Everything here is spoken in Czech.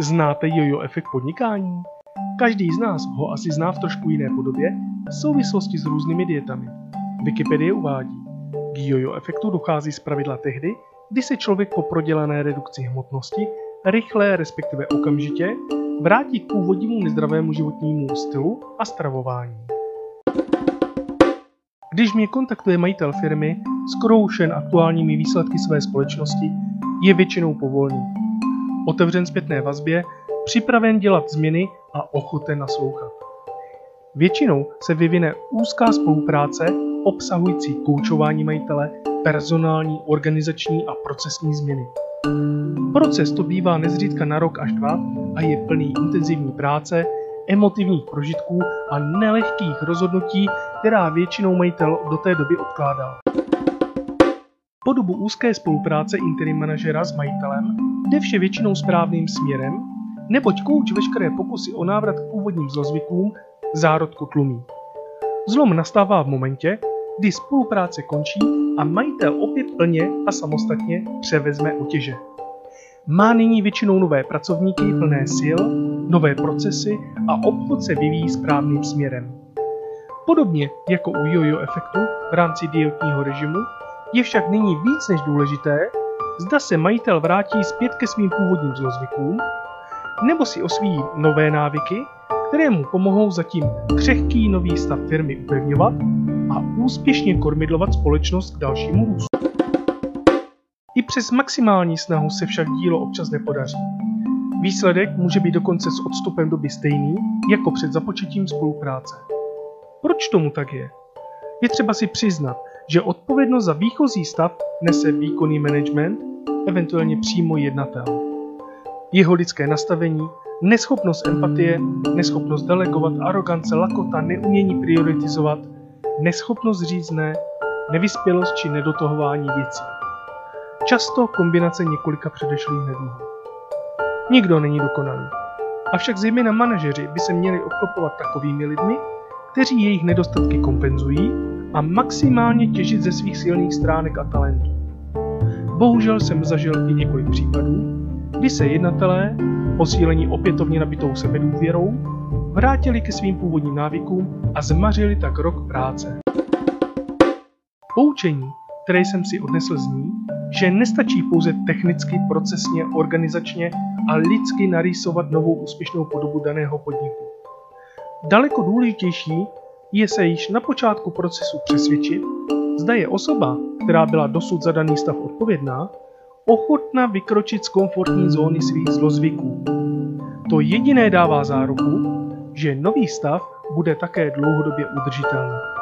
Znáte jojo efekt podnikání? Každý z nás ho asi zná v trošku jiné podobě v souvislosti s různými dietami. Wikipedie uvádí, k jojo efektu dochází z pravidla tehdy, kdy se člověk po prodělané redukci hmotnosti rychle, respektive okamžitě, vrátí k původnímu nezdravému životnímu stylu a stravování. Když mě kontaktuje majitel firmy, skroušen aktuálními výsledky své společnosti, je většinou povolný. Otevřen zpětné vazbě, připraven dělat změny a ochoten naslouchat. Většinou se vyvine úzká spolupráce obsahující koučování majitele, personální, organizační a procesní změny. Proces to bývá nezřídka na rok až dva a je plný intenzivní práce, emotivních prožitků a nelehkých rozhodnutí, která většinou majitel do té doby odkládá. Po dobu úzké spolupráce interim manažera s majitelem jde vše většinou správným směrem, neboť kouč veškeré pokusy o návrat k původním zlozvykům zárodku tlumí. Zlom nastává v momentě, kdy spolupráce končí a majitel opět plně a samostatně převezme otěže. Má nyní většinou nové pracovníky plné sil, nové procesy a obchod se vyvíjí správným směrem. Podobně jako u jojo efektu v rámci dietního režimu je však nyní víc než důležité, zda se majitel vrátí zpět ke svým původním zlozvykům, nebo si osvíjí nové návyky, které mu pomohou zatím křehký nový stav firmy upevňovat a úspěšně kormidlovat společnost k dalšímu růstu. I přes maximální snahu se však dílo občas nepodaří. Výsledek může být dokonce s odstupem doby stejný jako před započetím spolupráce. Proč tomu tak je? Je třeba si přiznat, že odpovědnost za výchozí stav nese výkonný management, eventuálně přímo jednatel. Jeho lidské nastavení, neschopnost empatie, neschopnost delegovat, arogance, lakota, neumění prioritizovat, neschopnost říct ne, nevyspělost či nedotohování věcí. Často kombinace několika předešlých neduhů. Nikdo není dokonalý. Avšak zejména manažeři by se měli obklopovat takovými lidmi, kteří jejich nedostatky kompenzují a maximálně těžit ze svých silných stránek a talentů. Bohužel jsem zažil i několik případů, kdy se jednatelé, posílení opětovně nabitou sebedůvěrou, vrátili ke svým původním návykům a zmařili tak rok práce. Poučení, které jsem si odnesl z ní, že nestačí pouze technicky, procesně, organizačně a lidsky narýsovat novou úspěšnou podobu daného podniku. Daleko důležitější je se již na počátku procesu přesvědčit, zda je osoba, která byla dosud za daný stav odpovědná, ochotna vykročit z komfortní zóny svých zlozvyků. To jediné dává záruku, že nový stav bude také dlouhodobě udržitelný.